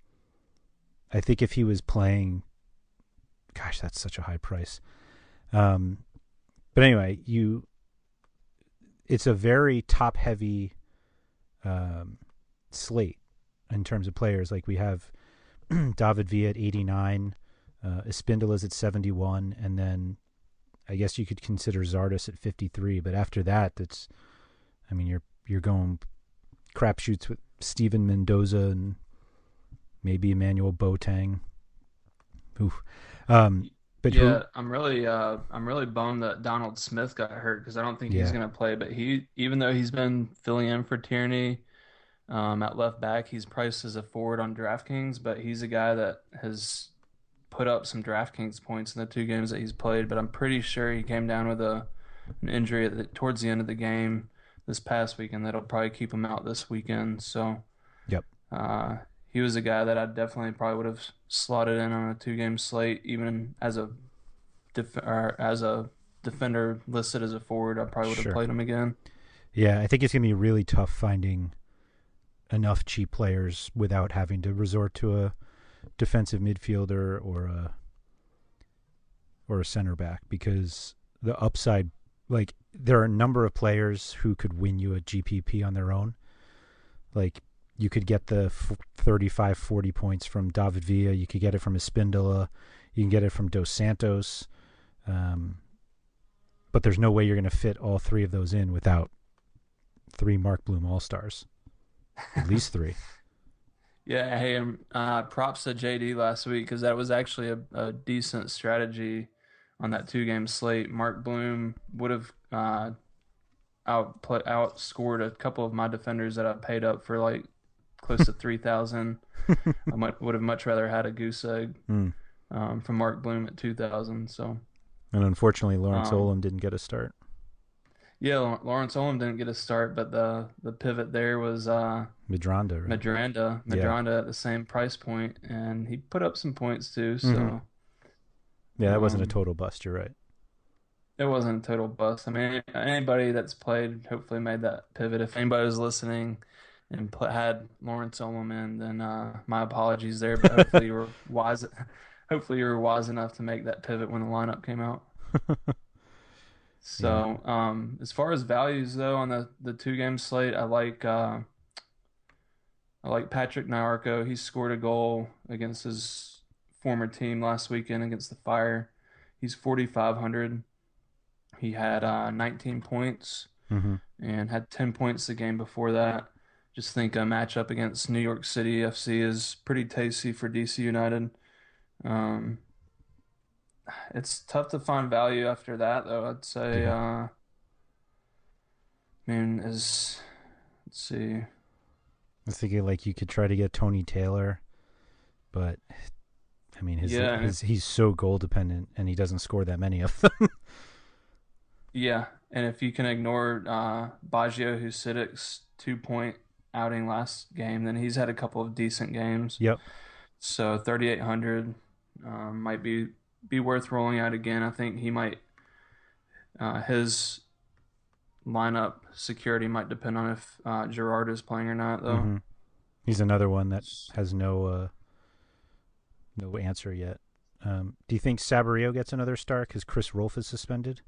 I think if he was playing, gosh, that's such a high price. Um, but anyway, you, it's a very top heavy um, slate in terms of players. Like we have David Villa at 89, uh, Espindola's at 71, and then I guess you could consider Zardes at 53. But after that, that's, I mean, you're you're going crapshoots with Steven Mendoza and maybe Emmanuel Boateng. Oof. Um, but yeah, who, I'm really uh I'm really bummed that Donald Smith got hurt because I don't think Yeah. he's gonna play. But he, even though he's been filling in for Tierney um, at left back, he's priced as a forward on DraftKings. But he's a guy that has put up some DraftKings points in the two games that he's played. But I'm pretty sure he came down with a an injury at the, towards the end of the game this past weekend that'll probably keep him out this weekend. So Yep. uh, he was a guy that I definitely probably would have slotted in on a two game slate, even as a def- or as a defender listed as a forward. I probably would have Sure. played him again. Yeah, I think it's going to be really tough finding enough cheap players without having to resort to a defensive midfielder or a or a center back because the upside like there are a number of players who could win you a GPP on their own. Like you could get the f- 35 40 points from David Villa, you could get it from Espindola, you can get it from Dos Santos. Um but there's no way you're going to fit all three of those in without three Mark Bloom All Stars, at least three. Yeah, hey, um, uh, props to JD last week because that was actually a, a decent strategy on that two game slate. Mark Bloom would have uh, out outscored a couple of my defenders that I paid up for like close to three thousand. I might, would have much rather had a goose egg Hmm. um, from Mark Bloom at two thousand. So And unfortunately, Lawrence Um, Olum didn't get a start. yeah, Lawrence Olum didn't get a start, but the the pivot there was uh, Madronda, right? Medranda. Yeah. At the same price point, and he put up some points too. So. Mhm. Yeah, that wasn't a um, total bust. You're right. It wasn't a total bust. I mean, anybody that's played hopefully made that pivot. If anybody was listening and had Lawrence Olum in, then uh, my apologies there. But hopefully you were wise. Hopefully you were wise enough to make that pivot when the lineup came out. So, um, as far as values though, on the the two game slate, I like uh, I like Patrick Nyarko. He scored a goal against his former team last weekend against the Fire. He's 4,500. He had uh, 19 points mm-hmm. and had 10 points the game before that. Just think a matchup against New York City FC is pretty tasty for DC United. Um, it's tough to find value after that, though. I'd say, Yeah. uh, I mean, is let's see, I was thinking like you could try to get Tony Taylor, but I mean his, Yeah. his he's so goal dependent and he doesn't score that many of them. yeah. And if you can ignore uh, Baggio Husidic's two point outing last game, then he's had a couple of decent games. yep. So 3,800 um, might be be worth rolling out again. I think he might uh, his lineup security might depend on if uh, Gerrard is playing or not, though. Mhm. He's another one that has no uh, no answer yet. Um, do you think Saborio gets another start because Chris Rolfe is suspended?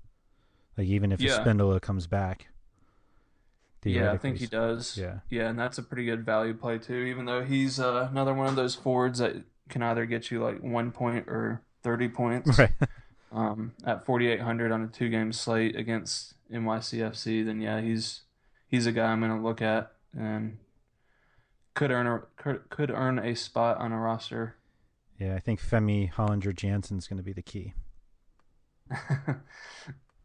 Like even if Yeah. Spindola comes back. Yeah, I think he does. Yeah. yeah, and that's a pretty good value play too. Even though he's uh, another one of those forwards that can either get you like one point or thirty points. Right. um, at 4,800 on a two game slate against NYCFC, then yeah, he's he's a guy I'm going to look at and could earn a could, could earn a spot on a roster. Yeah, I think Femi Hollinger-Janzen's going to be the key.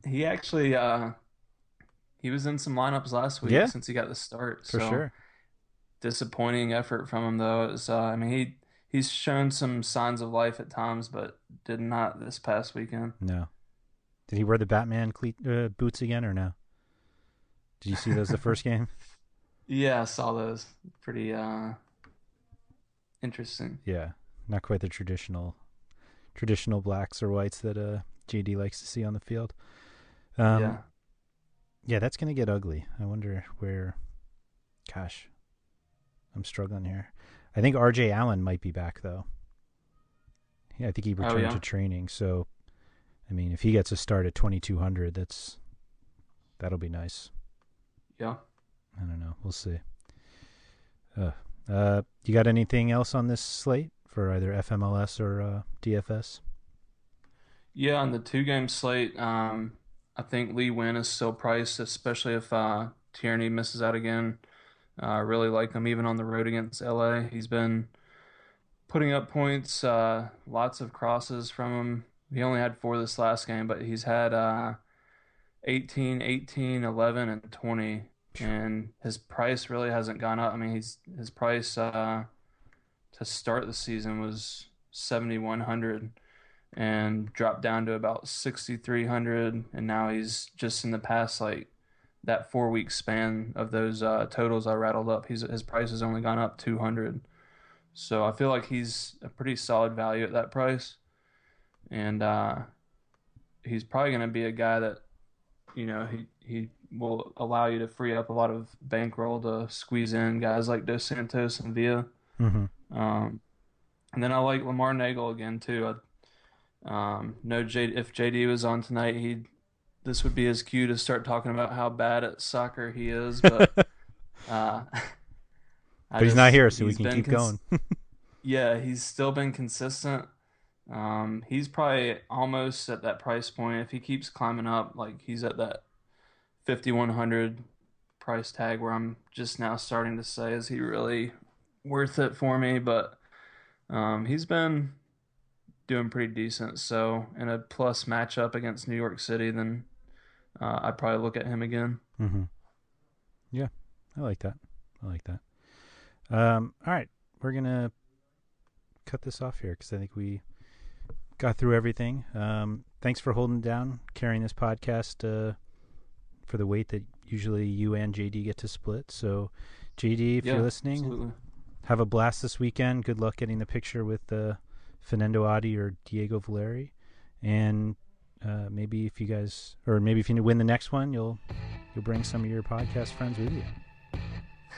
he actually uh, he was in some lineups last week Yeah. since he got the start. For so sure. disappointing effort from him though. It was, uh, I mean he he's shown some signs of life at times, but did not this past weekend. No. Did he wear the Batman cle- uh, boots again or no? Did you see those the first game? Yeah, I saw those. Pretty uh, interesting. Yeah, not quite the traditional traditional blacks or whites that uh JD likes to see on the field. Um, yeah. yeah, that's gonna get ugly. I wonder where. Gosh, I'm struggling here. I think R.J. Allen might be back though. Yeah, I think he Oh, returned yeah? to training. So, I mean, if he gets a start at 2200, that's that'll be nice. Yeah. I don't know. We'll see. Uh, uh, you got anything else on this slate for either FMLS or uh, DFS? Yeah, on the two game slate, um, I think Lee Nguyen is still priced, especially if uh, Tierney misses out again. Uh, I really like him even on the road against LA. He's been putting up points, uh, lots of crosses from him. He only had four this last game, but he's had uh, 18, 18, 11, and 20. And his price really hasn't gone up. I mean, he's his price uh, to start the season was 7,100 and dropped down to about 6,300. And now he's just in the past, like that four week span of those uh, totals I rattled up, he's, his price has only gone up 200. So I feel like he's a pretty solid value at that price. And uh, he's probably going to be a guy that, you know, he, he will allow you to free up a lot of bankroll to squeeze in guys like Dos Santos and Villa. Mm-hmm. Um, and then I like Lamar Neagle again too. I um, know J- if JD was on tonight, he this would be his cue to start talking about how bad at soccer he is. But uh, But he's just- not here, so we can keep cons- going. yeah, he's still been consistent. Um, he's probably almost at that price point. If he keeps climbing up, like he's at that 5100 price tag where I'm just now starting to say, is he really worth it for me? But um, he's been doing pretty decent. So in a plus matchup against New York City, then uh, I'd probably look at him again. mm-hmm. Yeah, I like that. I like that. Um, all right, we're gonna cut this off here because I think we got through everything. Um, thanks for holding down, carrying this podcast uh, for the weight that usually you and JD get to split. So, JD, if Yeah, you're listening, Absolutely. Have a blast this weekend. Good luck getting the picture with uh, Fernando Adi or Diego Valeri, and uh, maybe if you guys, or maybe if you win the next one, you'll you'll bring some of your podcast friends with you.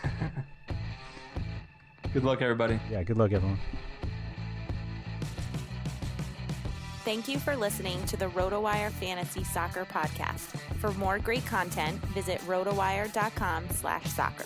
Good luck, everybody. Yeah, good luck, everyone. Thank you for listening to the RotoWire Fantasy Soccer Podcast. For more great content, visit rotowire.com slash soccer.